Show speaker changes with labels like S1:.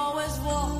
S1: Always walk